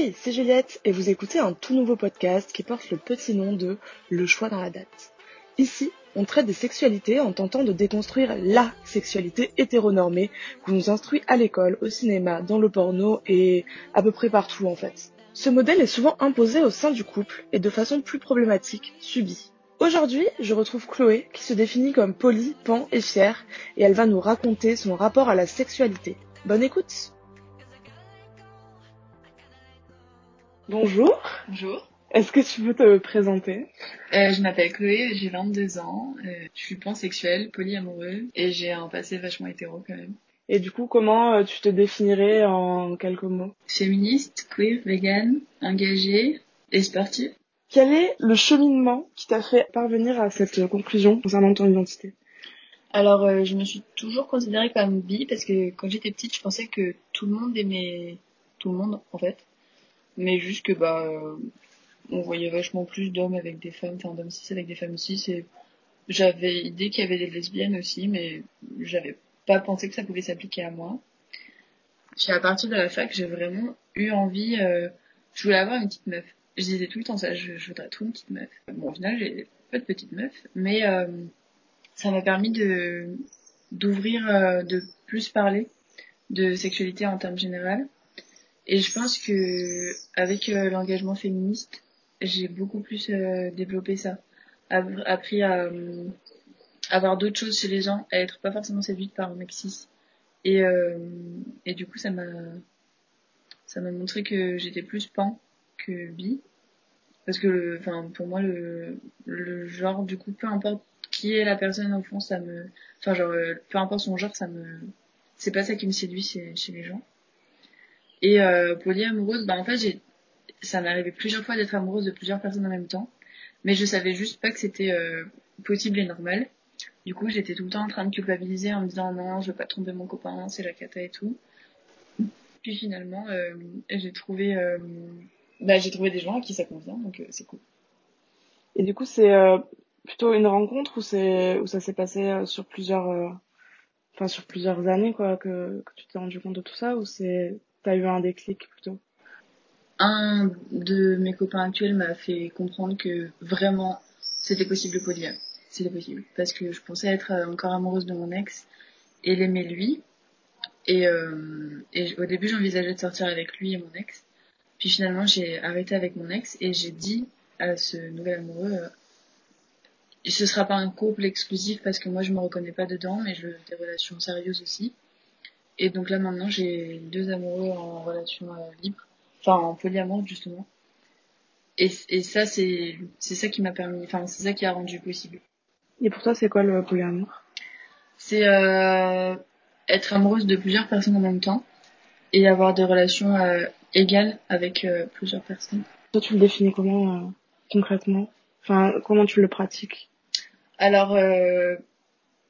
Hey, c'est Juliette et vous écoutez un tout nouveau podcast qui porte le petit nom de Le choix dans la date. Ici, on traite des sexualités en tentant de déconstruire LA sexualité hétéronormée qu'on nous instruit à l'école, au cinéma, dans le porno et à peu près partout en fait. Ce modèle est souvent imposé au sein du couple et de façon plus problématique, subie. Aujourd'hui, je retrouve Chloé qui se définit comme polie, pan et fière et elle va nous raconter son rapport à la sexualité. Bonne écoute Bonjour. Bonjour. Est-ce que tu peux te présenter? Euh, je m'appelle Chloé, j'ai 22 ans, euh, je suis pansexuelle, polyamoureux et j'ai un passé vachement hétéro quand même. Et du coup, comment euh, tu te définirais en quelques mots? Féministe, queer, vegan, engagée et sportive. Quel est le cheminement qui t'a fait parvenir à cette conclusion concernant ton identité? Alors euh, je me suis toujours considérée comme bi parce que quand j'étais petite je pensais que tout le monde aimait tout le monde en fait. Mais juste que bah euh, on voyait vachement plus d'hommes avec des femmes, enfin d'hommes cis avec des femmes cis et j'avais idée qu'il y avait des lesbiennes aussi mais j'avais pas pensé que ça pouvait s'appliquer à moi. C'est à partir de la fac j'ai vraiment eu envie, euh, je voulais avoir une petite meuf. Je disais tout le temps ça, je, voudrais trop une petite meuf. Bon au final j'ai pas de petite meuf mais euh, ça m'a permis de d'ouvrir, euh, de plus parler de sexualité en termes généraux. Et je pense que avec euh, l'engagement féministe, j'ai beaucoup plus euh, développé ça, appris à euh, avoir d'autres choses chez les gens, à être pas forcément séduite par un mec cis. Et euh, et du coup ça m'a ça m'a montré que j'étais plus pan que bi. Parce que enfin pour moi le le genre du coup peu importe qui est la personne au fond ça me enfin genre peu importe son genre ça me c'est pas ça qui me séduit chez les gens et euh, polyamoureuse bah en fait j'ai ça m'est arrivé plusieurs fois d'être amoureuse de plusieurs personnes en même temps mais je savais juste pas que c'était euh, possible et normal. Du coup j'étais tout le temps en train de culpabiliser en me disant non je veux pas tromper mon copain c'est la cata et tout. Puis finalement euh, j'ai trouvé euh, bah j'ai trouvé des gens à qui ça convient donc euh, c'est cool. Et du coup, c'est euh, plutôt une rencontre ou c'est où ça s'est passé euh, sur plusieurs, enfin sur plusieurs années quoi que, que tu t'es rendu compte de tout ça ou c'est t'as eu un déclic plutôt? Un de mes copains actuels m'a fait comprendre que vraiment c'était possible le polygame. C'était possible. Parce que je pensais être euh, encore amoureuse de mon ex et l'aimer lui. Et, euh, et au début j'envisageais de sortir avec lui et mon ex. Puis finalement j'ai arrêté avec mon ex et j'ai dit à ce nouvel amoureux euh, ce sera pas un couple exclusif parce que moi je me reconnais pas dedans mais je veux des relations sérieuses aussi. Et donc là maintenant j'ai deux amoureux en relation euh, libre, enfin en polyamour justement. Et, et ça c'est c'est ça qui m'a permis, enfin c'est ça qui a rendu possible. Et pour toi, c'est quoi le polyamour? C'est euh, être amoureuse de plusieurs personnes en même temps et avoir des relations euh, égales avec plusieurs personnes. Toi, tu le définis comment concrètement? Enfin, comment tu le pratiques? Alors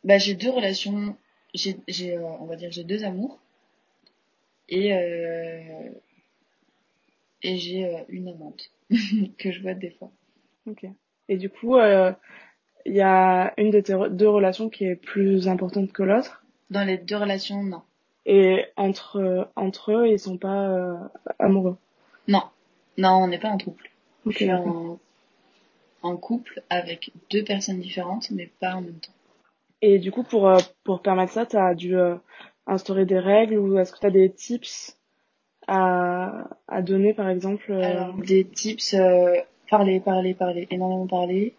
bah j'ai deux relations, j'ai j'ai euh, on va dire j'ai deux amours et euh, et j'ai euh, une amante que je vois des fois. Ok. Et du coup, euh, il y a une de tes re- deux relations qui est plus importante que l'autre? Dans les deux relations non. Et entre euh, entre eux, ils sont pas euh, amoureux? Non, non, on n'est pas en couple. Ok, je suis en couple avec deux personnes différentes, mais pas en même temps. Et du coup, pour euh, pour permettre ça, t'as dû euh, instaurer des règles ou est-ce que t'as des tips à à donner, par exemple euh, Alors, des tips, euh, parler, parler, parler, énormément parler,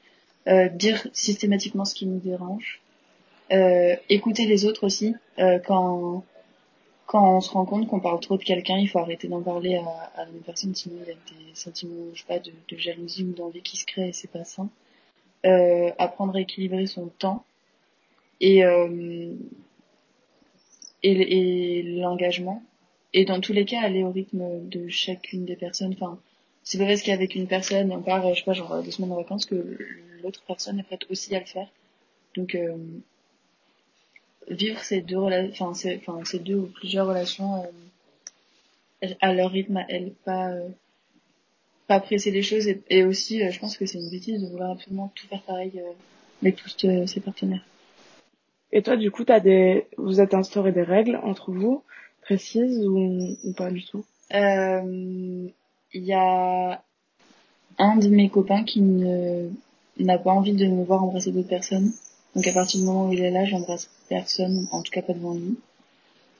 euh, dire systématiquement ce qui nous dérange, euh, écouter les autres aussi. Quand, quand on se rend compte qu'on parle trop de quelqu'un, il faut arrêter d'en parler à, à une personne, sinon il y a des sentiments, je sais pas, de, de jalousie ou d'envie qui se créent et c'est pas sain. Apprendre à équilibrer son temps et, euh, et, l'engagement. Et dans tous les cas, aller au rythme de chacune des personnes. Enfin, c'est pas parce qu'avec une personne, on part, je sais pas, genre deux semaines de vacances, que l'autre personne est prête aussi à le faire. Donc, euh, vivre ces deux enfin, ces, deux ou plusieurs relations euh, à leur rythme à elles, pas, euh, pas presser les choses. Et, et aussi, euh, je pense que c'est une bêtise de vouloir absolument tout faire pareil euh, avec tous ses partenaires. Et toi, du coup, t'as des vous êtes instauré des règles entre vous précises ou, pas du tout? Euh, il y a un de mes copains qui n'a pas envie de me voir embrasser d'autres personnes. Donc à partir du moment où il est là, j'embrasse personne, en tout cas pas devant lui.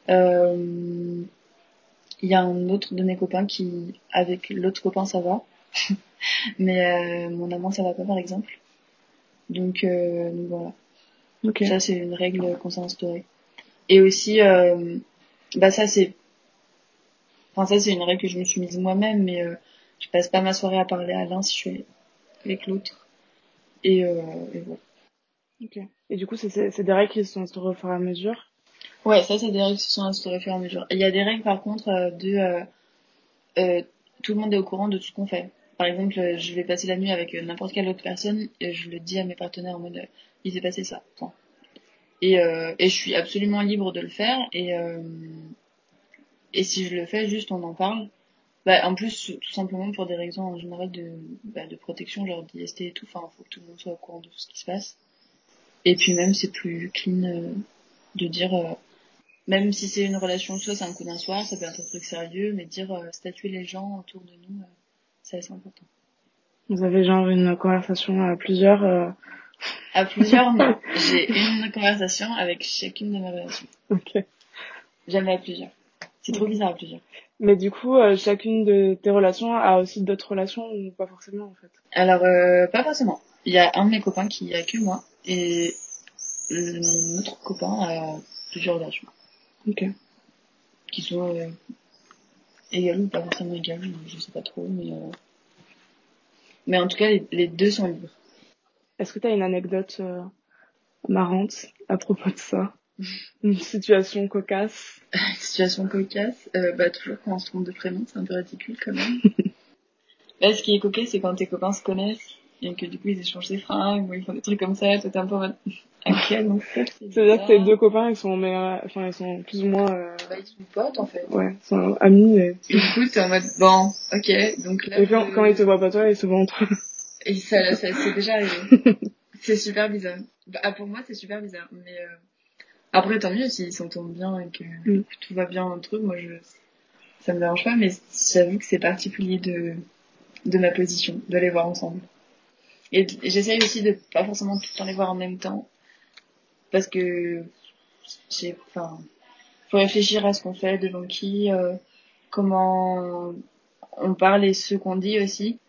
Euh, il y a un autre de mes copains qui, avec l'autre copain, ça va. Mais euh, mon amant, ça va pas, par exemple. Donc, euh, donc voilà. Ok. Ça, c'est une règle qu'on s'est instaurée. Et aussi, euh, bah ça, c'est... Enfin, ça, c'est une règle que je me suis mise moi-même, mais euh, je passe pas ma soirée à parler à l'un si je suis avec l'autre. Et, euh, et voilà. Ok. Et du coup, c'est des règles qui se sont instaurées au fur et à mesure? Ouais, ça, c'est des règles qui se sont instaurées au fur et à mesure. Il y a des règles, par contre, euh, de... euh, euh, tout le monde est au courant de tout ce qu'on fait. Par exemple, je vais passer la nuit avec euh, n'importe quelle autre personne et je le dis à mes partenaires en mode euh, il s'est passé ça. Point. Et, euh, et je suis absolument libre de le faire et si je le fais, juste on en parle. Bah, en plus, tout simplement pour des raisons en général de, bah, de protection, genre d'IST et tout. Enfin, faut que tout le monde soit au courant de tout ce qui se passe. Et puis même, c'est plus clean de dire, même si c'est une relation, soit c'est un coup d'un soir, ça peut être un truc sérieux, mais dire statuer les gens autour de nous, c'est assez important. Vous avez genre une conversation à plusieurs. euh, À plusieurs, non. J'ai une conversation avec chacune de mes relations. Ok. Jamais à plusieurs. C'est trop bizarre à plusieurs. Mais du coup, euh, chacune de tes relations a aussi d'autres relations ou pas forcément en fait? Alors, euh, pas forcément. Il y a un de mes copains qui a que moi, et mon autre copain a plusieurs relations, Ok. qui sont euh, égales ou pas forcément égales, je sais pas trop, mais euh, mais en tout cas, les, les deux sont libres. Est-ce que tu as une anecdote euh, marrante à propos de ça? Une situation cocasse? Situation cocasse, euh, bah toujours quand on se trompe de prénom, c'est un peu ridicule quand même. Là, ce qui est coquet, c'est quand tes copains se connaissent et que du coup ils échangent des fringues ou ils font des trucs comme ça, toi t'es un peu en mode C'est-à-dire que tes deux copains, ils sont meilleurs, enfin ils sont plus ou moins, euh, Bah, ils sont potes en fait. ouais, ils sont amis. Et, Et du coup t'es en mode bon ok donc là et quand, je- quand ils te voient pas toi, ils se voient entre eux. Et ça, ça c'est déjà arrivé. c'est super bizarre. Bah, ah, pour moi, c'est super bizarre. Mais euh, après, tant mieux s'ils s'entendent bien et que, Mm. tout va bien entre eux. Moi, je, ça me dérange pas, mais j'avoue que c'est particulier de, de ma position, de les voir ensemble. Et, et j'essaye aussi de pas forcément tout le temps les voir en même temps. Parce que, j'ai, enfin, faut réfléchir à ce qu'on fait, devant qui, euh, comment on parle et ce qu'on dit aussi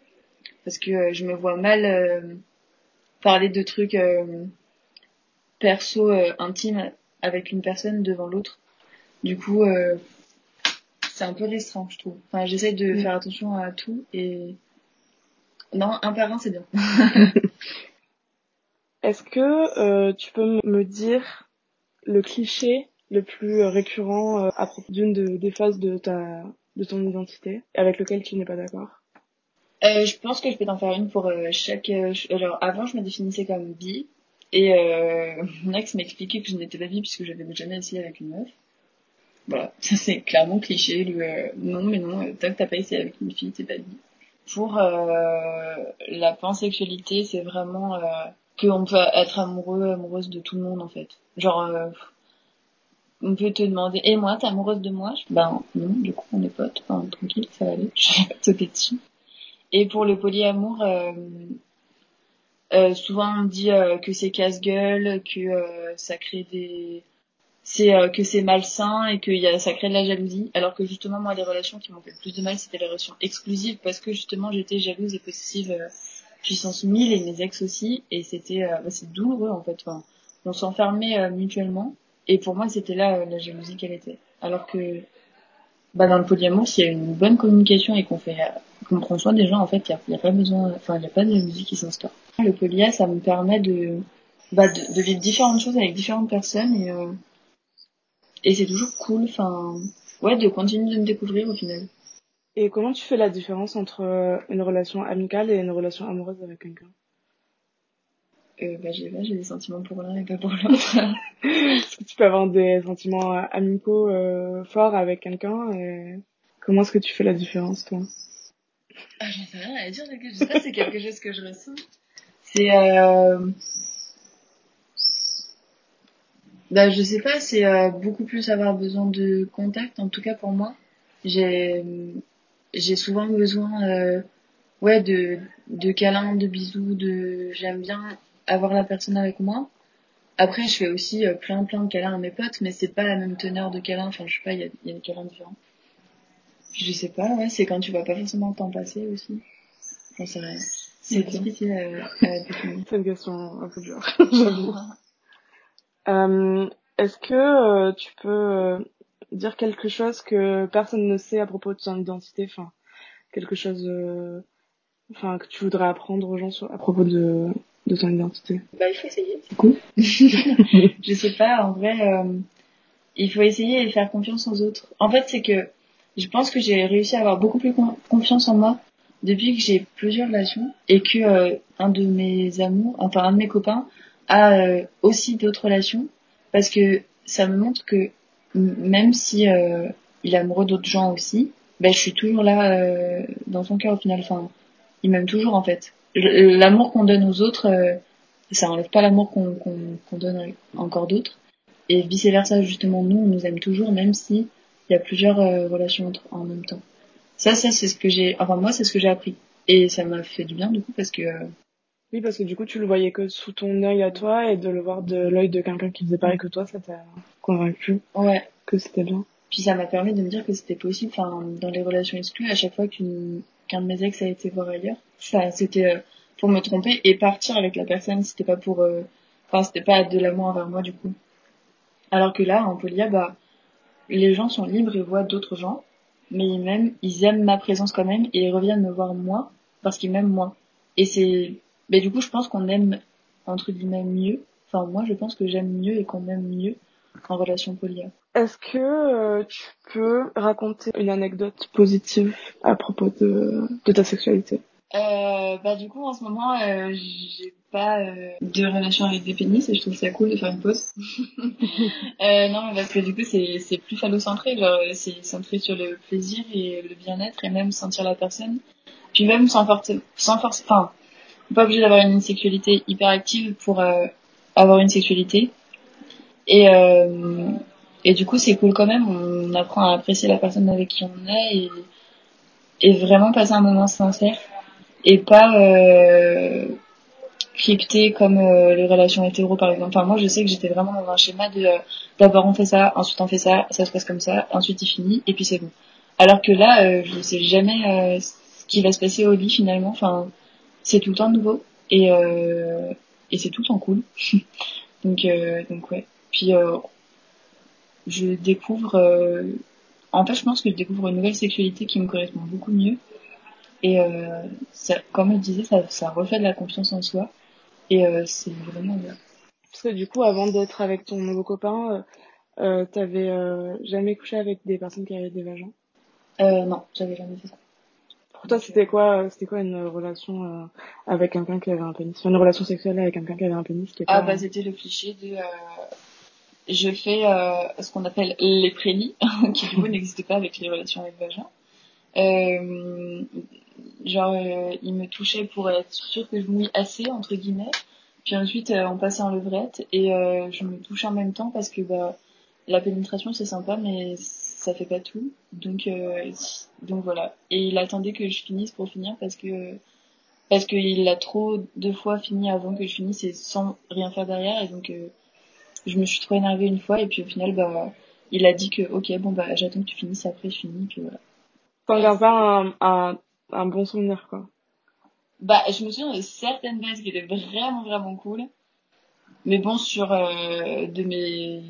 parce que euh, je me vois mal euh, parler de trucs euh, perso euh, intimes avec une personne devant l'autre. Du coup, euh, c'est un peu restreint, je trouve. Enfin, j'essaie de Mm. faire attention à tout et non, un par un, c'est bien. Est-ce que euh, tu peux me dire le cliché le plus récurrent euh, à propos d'une de- des phases de ta de ton identité avec lequel tu n'es pas d'accord? Euh, je pense que je peux t'en faire une pour euh, chaque. euh, alors, avant, je me définissais comme bi et euh, mon ex m'expliquait que je n'étais pas bi puisque j'avais jamais essayé avec une meuf. Voilà, ça c'est clairement cliché. Le, euh, non, mais non, euh, tant que t'as pas essayé avec une fille, t'es pas bi. Pour euh, la pansexualité, c'est vraiment euh, qu'on peut être amoureux, amoureuse de tout le monde en fait. Genre, euh, on peut te demander, et moi, t'es amoureuse de moi? Ben non, du coup on est potes, enfin tranquille, ça va aller, je vais sauter dessus. Et pour le polyamour, euh, euh, souvent on dit euh, que c'est casse-gueule, que euh, ça crée des c'est euh, que c'est malsain et que y a, ça crée de la jalousie. Alors que justement, moi, les relations qui m'ont fait le plus de mal, c'était les relations exclusives parce que justement, j'étais jalouse et possessive puissance 1000 et mes ex aussi. Et c'était, euh, bah, c'est douloureux en fait. Enfin, on s'enfermait euh, mutuellement. Et pour moi, c'était là euh, la jalousie qu'elle était. Alors que bah, dans le polyamour, s'il y a une bonne communication et qu'on fait, euh, qu'on prend soin des gens, en fait, il n'y a, pas besoin, enfin, il n'y a pas de jalousie qui s'instaure. Le polia, ça me permet de, bah, de, de vivre différentes choses avec différentes personnes et et c'est toujours cool, enfin, ouais, de continuer de me découvrir au final. Et comment tu fais la différence entre euh, une relation amicale et une relation amoureuse avec quelqu'un? Euh, bah, j'ai, des sentiments pour l'un et pas pour l'autre. Est-ce que tu peux avoir des sentiments euh, amicaux euh, forts avec quelqu'un et comment est-ce que tu fais la différence toi? Ah, j'en sais rien à dire, je sais pas, c'est quelque chose que je ressens. C'est, euh... Bah, je sais pas, c'est euh, beaucoup plus avoir besoin de contact, en tout cas pour moi. J'ai, j'ai souvent besoin euh, ouais de de câlins de bisous de j'aime bien avoir la personne avec moi. Après je fais aussi euh, plein plein de câlins à mes potes mais c'est pas la même teneur de câlins. Enfin je sais pas il y a, y a des câlins différents. Je sais pas ouais c'est quand tu vois pas forcément le temps passer aussi. J'en sais rien. C'est Ok. difficile à, à définir. C'est une question un peu dure, j'avoue. Euh, Est-ce que euh, tu peux euh, dire quelque chose que personne ne sait à propos de ton identité, enfin quelque chose, euh, enfin que tu voudrais apprendre aux gens sur, à propos de, de ton identité Bah, il faut essayer, c'est cool. je sais pas, en vrai, euh, il faut essayer et faire confiance aux autres. En fait, c'est que je pense que j'ai réussi à avoir beaucoup plus con- confiance en moi depuis que j'ai plusieurs relations et que euh, un de mes amours, enfin un de mes copains, a euh, aussi d'autres relations parce que ça me montre que même si euh, il est amoureux d'autres gens aussi, ben je suis toujours là euh, dans son cœur au final. Enfin, il m'aime toujours en fait. L'amour qu'on donne aux autres, euh, ça enlève pas l'amour qu'on donne encore d'autres. Et vice versa, justement, nous, on nous aime toujours, même si il y a plusieurs euh, relations entre- en même temps. Ça, ça, c'est ce que j'ai, enfin, moi, c'est ce que j'ai appris. Et ça m'a fait du bien, du coup, parce que, euh, Oui, parce que du coup tu le voyais que sous ton œil à toi et de le voir de l'œil de quelqu'un qui faisait pareil que toi, ça t'a convaincu ouais. que c'était bien. Puis ça m'a permis de me dire que c'était possible, enfin, dans les relations exclues, à chaque fois qu'une, qu'un de mes ex a été voir ailleurs, ça, c'était euh, pour me tromper et partir avec la personne, c'était pas pour, euh, enfin, c'était pas de l'amour envers moi, du coup. Alors que là, en polia, bah, les gens sont libres et voient d'autres gens, mais ils m'aiment, ils aiment ma présence quand même et ils reviennent me voir moi parce qu'ils m'aiment moi. Et c'est, ben du coup, je pense qu'on aime entre guillemets mieux. Enfin, moi, je pense que j'aime mieux et qu'on m'aime mieux en relation polia. Est-ce que euh, tu peux raconter une anecdote positive à propos de, de ta sexualité? Euh, bah du coup en ce moment euh, j'ai pas euh, de relation avec des pénis et je trouve ça cool de faire une pause. non mais parce que du coup c'est c'est plus phallocentré, genre c'est centré sur le plaisir et le bien-être et même sentir la personne. Puis même sans force sans force enfin on est pas obligé d'avoir une sexualité hyper active pour euh, avoir une sexualité. Et euh, et du coup c'est cool quand même, on apprend à apprécier la personne avec qui on est et et vraiment passer un moment sincère et pas euh, crypté comme euh, les relations hétéro par exemple. Enfin moi je sais que j'étais vraiment dans un schéma de euh, d'abord on fait ça, ensuite on fait ça, ça se passe comme ça, ensuite il finit et puis c'est bon. Alors que là euh, je sais jamais euh, ce qui va se passer au lit finalement. Enfin c'est tout le temps nouveau et euh, et c'est tout le temps cool. donc euh, donc ouais. Puis euh, je découvre en fait je pense que je découvre une nouvelle sexualité qui me correspond beaucoup mieux et euh, ça, comme je disais, ça, ça refait de la confiance en soi. Et euh, c'est vraiment bien. Parce que du coup, avant d'être avec ton nouveau copain, euh, t'avais jamais couché avec des personnes qui avaient des vagins? Euh, non, j'avais jamais fait ça. Pour toi, c'était quoi, euh, c'était quoi une relation euh, avec quelqu'un qui avait un pénis? Enfin, Une relation sexuelle avec quelqu'un qui avait un pénis qui Ah pas... bah c'était le cliché de... Euh, je fais euh, ce qu'on appelle les prélis, qui du coup n'existe pas avec les relations avec vagin. Euh, genre, euh, il me touchait pour être sûr que je mouille assez, entre guillemets. Puis ensuite, euh, on passait en levrette et euh, je me touchais en même temps parce que bah, la pénétration c'est sympa, mais ça fait pas tout. Donc, euh, donc voilà. Et il attendait que je finisse pour finir parce que parce qu'il a trop de fois fini avant que je finisse et sans rien faire derrière. Et donc, euh, je me suis trop énervée une fois et puis au final, bah, il a dit que ok, bon bah j'attends que tu finisses, après je finis, puis voilà. T'en gardes pas un, un, un bon souvenir, quoi. Bah, je me souviens de certaines baises qui étaient vraiment vraiment cool. Mais bon, sur euh, de mes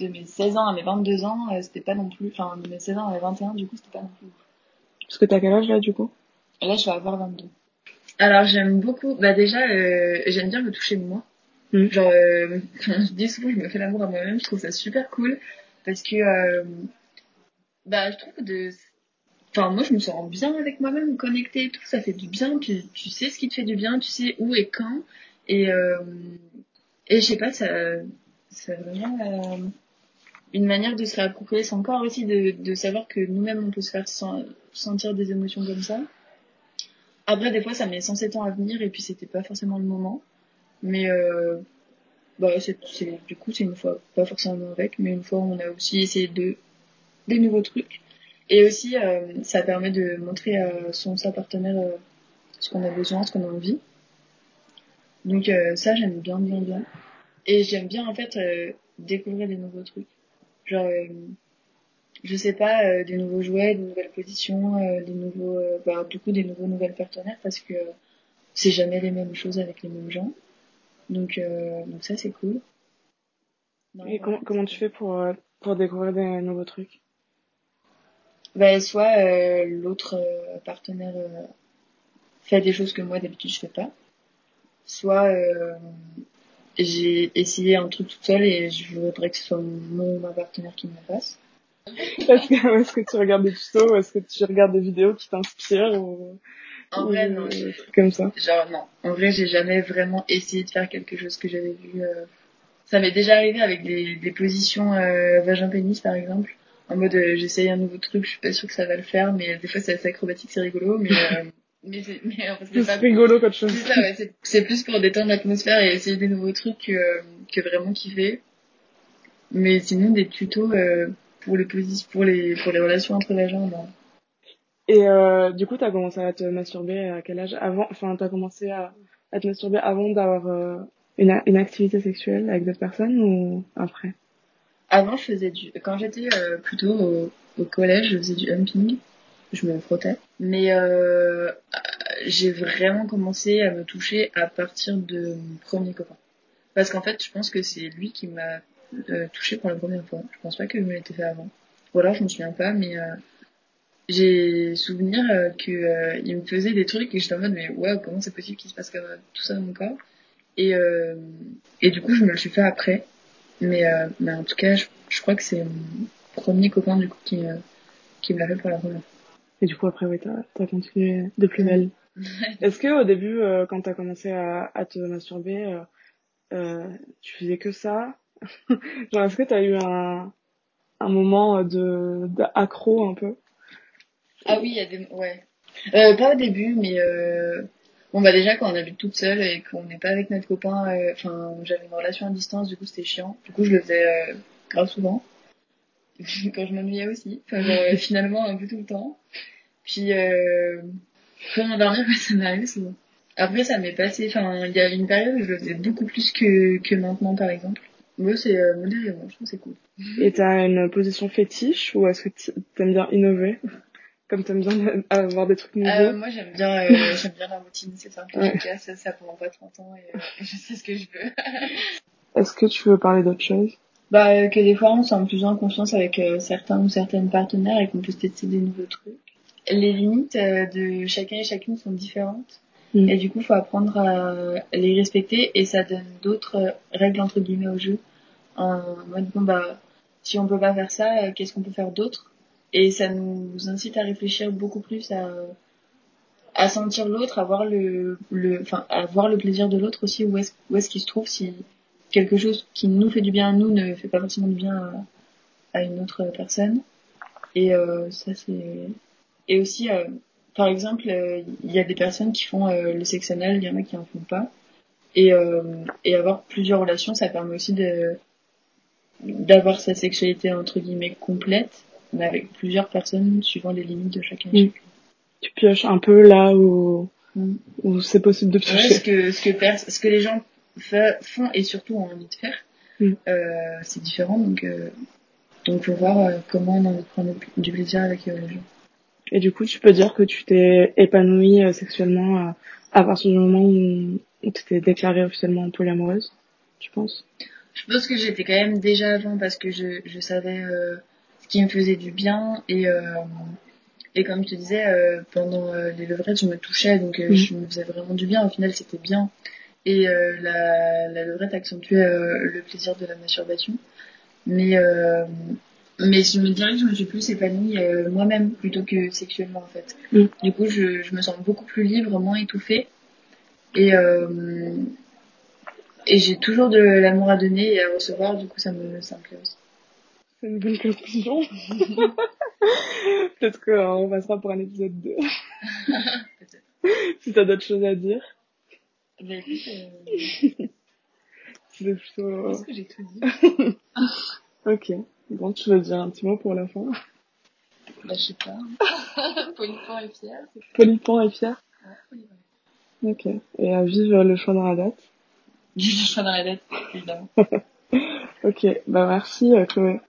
de mes 16 ans à mes 22 ans, euh, c'était pas non plus. Enfin, de mes 16 ans à mes 21, du coup, c'était pas non plus. Parce que t'as quel âge, là, du coup? Et là, je vais avoir 22. Alors, j'aime beaucoup. Bah déjà, euh, j'aime bien me toucher moi. Mm. Genre, euh, je dis souvent, je me fais l'amour à moi-même. Je trouve ça super cool parce que euh, bah, je trouve que de Enfin, moi, je me sens bien avec moi-même, connectée et tout, ça fait du bien, tu, tu sais ce qui te fait du bien, tu sais où et quand, et, euh, et je sais pas, ça, c'est vraiment euh, une manière de se réapproprier son corps aussi, de, de savoir que nous-mêmes, on peut se faire sen- sentir des émotions comme ça. Après, des fois, ça met 107 ans à venir, et puis c'était pas forcément le moment, mais euh, bah, c'est, du coup, c'est une fois, pas forcément avec, mais une fois, on a aussi essayé de, des nouveaux trucs. Et aussi, euh, ça permet de montrer à son sa partenaire euh, ce qu'on a besoin, ce qu'on a envie. Donc euh, ça, j'aime bien, bien, bien. Et j'aime bien en fait euh, découvrir des nouveaux trucs. Genre, euh, je sais pas, euh, des nouveaux jouets, des nouvelles positions, euh, des nouveaux, bah, du coup, des nouveaux nouvelles partenaires parce que c'est jamais les mêmes choses avec les mêmes gens. Donc, euh, donc ça, c'est cool. Non, Et comment, comment tu fais pour, pour découvrir des nouveaux trucs? Bah, soit euh, l'autre euh, partenaire euh, fait des choses que moi d'habitude je fais pas, soit euh, j'ai essayé un truc toute seule et je voudrais que ce soit mon ma partenaire qui me le fasse. Est-ce que, est-ce que tu regardes des tutos ou est-ce que tu regardes des vidéos qui t'inspirent ou, En vrai, non. des trucs comme ça? Genre, non. En vrai, j'ai jamais vraiment essayé de faire quelque chose que j'avais vu. euh. Ça m'est déjà arrivé avec des, des positions euh, vagin-pénis, par exemple. En mode, euh, j'essaye un nouveau truc, je suis pas sûre que ça va le faire, mais des fois, c'est assez acrobatique, c'est rigolo, mais... mais c'est mais, en fait, c'est C'est pas rigolo qu'autre chose. C'est ça, ouais, c'est- c'est plus pour détendre l'atmosphère et essayer des nouveaux trucs que, que vraiment kiffer. Mais sinon, des tutos euh, pour les posi- pour les pour les relations entre les gens, non. Et euh, du coup, t'as commencé à te masturber à quel âge? Avant, enfin, t'as commencé à, à te masturber avant d'avoir euh, une, a- une activité sexuelle avec d'autres personnes ou après? Avant, je faisais du quand j'étais euh, plutôt au, au collège, je faisais du humping, je me frottais. Mais euh, j'ai vraiment commencé à me toucher à partir de mon premier copain. Parce qu'en fait, je pense que c'est lui qui m'a euh, touché pour la première fois. Je pense pas que je me l'étais fait avant. Ou alors, je me souviens pas, mais euh, j'ai souvenir euh, que euh, il me faisait des trucs et j'étais en mode mais waouh comment c'est possible qu'il se passe comme tout ça dans mon corps? Et et du coup je me le suis fait après mais mais en tout cas je, je crois que c'est mon premier copain du coup qui qui me l'a fait pour la première fois Et du coup, après, oui, t'as as continué de plus belle. Est-ce que au début, euh, quand t'as commencé à, à te masturber, euh, euh, tu faisais que ça? Genre, est-ce que t'as eu un, un moment de d'accro un peu? Ah oui il y a des ouais. Euh, pas au début mais euh, bon bah déjà quand on habite toute seule et qu'on n'est pas avec notre copain euh, enfin j'avais une relation à distance du coup c'était chiant. Du coup je le faisais grave souvent. Quand je m'ennuyais aussi. Enfin genre, finalement un peu tout le temps puis euh, pour m'endormir ouais, ça m'est arrivé souvent. Après ça m'est passé enfin il y a une période où je le faisais beaucoup plus que que maintenant par exemple. Moi c'est euh, modérément je trouve c'est cool. Et t'as une position fétiche ou est-ce que t'aimes bien innover? Comme t'aimes bien avoir des trucs nouveaux? Euh, moi j'aime bien euh, j'aime bien la routine c'est simple Ouais. efficace ça, ça prend pas 30 ans et euh, je sais ce que je veux. Est-ce que tu veux parler d'autre chose? Bah euh, que des fois on se sent plus en confiance avec euh, certains ou certaines partenaires et qu'on peut tester des nouveaux trucs les limites euh, de chacun et chacune sont différentes Mm. et du coup faut apprendre à les respecter et ça donne d'autres euh, règles entre guillemets au jeu en mode bon bah si on peut pas faire ça euh, qu'est-ce qu'on peut faire d'autre? Et ça nous incite à réfléchir beaucoup plus à à sentir l'autre, à voir le, le, enfin, à voir le plaisir de l'autre aussi, où est-ce, où est-ce qu'il se trouve si quelque chose qui nous fait du bien à nous ne fait pas forcément du bien à, à une autre personne. Et euh, ça c'est, et aussi, euh, par exemple, euh, il y a des personnes qui font euh, le sexe anal, il y en a qui en font pas. Et, euh, et avoir plusieurs relations, ça permet aussi de d'avoir sa sexualité entre guillemets complète, mais avec plusieurs personnes suivant les limites de chacun. Tu pioches un peu là où, où c'est possible de Ouais, piocher. ce que ce que pers- ce que les gens font et surtout ont envie de faire Mm. euh, c'est différent donc euh, donc faut voir euh, comment on a envie de prendre du plaisir avec euh, les gens Et du coup, tu peux dire que tu t'es épanouie euh, sexuellement à, à partir du moment où, où tu t'es déclarée officiellement polyamoureuse, tu penses? Je pense que j'étais quand même déjà avant parce que je je savais euh, ce qui me faisait du bien et euh, et comme je te disais euh, pendant euh, les levrettes je me touchais donc euh, Mm. je me faisais vraiment du bien. Au final c'était bien. Et euh, la la levrette accentuait euh, le plaisir de la masturbation. Mais euh, mais je me dirais que je me suis plus épanouie euh, moi-même plutôt que sexuellement en fait. Mm. Du coup, je, je me sens beaucoup plus libre, moins étouffée et euh, et j'ai toujours de l'amour à donner et à recevoir. Du coup, ça me ça me plaît aussi. C'est une bonne conclusion. Peut-être qu'on passera pour un épisode 2. Peut-être. si t'as d'autres choses à dire. Bah, écoute, euh, C'est je plutôt... pense que j'ai tout dit. Ok. Bon, tu veux dire un petit mot pour la fin Bah, je sais pas. Polypan et fier. Polypan et fier Ouais, Polypan. Ok. Et à vivre le choix dans la date Du choix dans la tête, évidemment. Ok, bah merci euh, Chloé.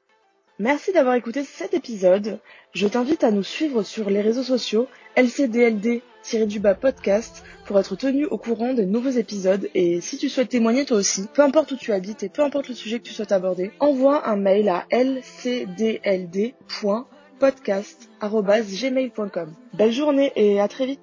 Merci d'avoir écouté cet épisode. Je t'invite à nous suivre sur les réseaux sociaux LCDLD-du-bas podcast pour être tenu au courant des nouveaux épisodes et si tu souhaites témoigner toi aussi, peu importe où tu habites et peu importe le sujet que tu souhaites aborder, envoie un mail à lcdld.podcast.gmail.com. Belle journée et à très vite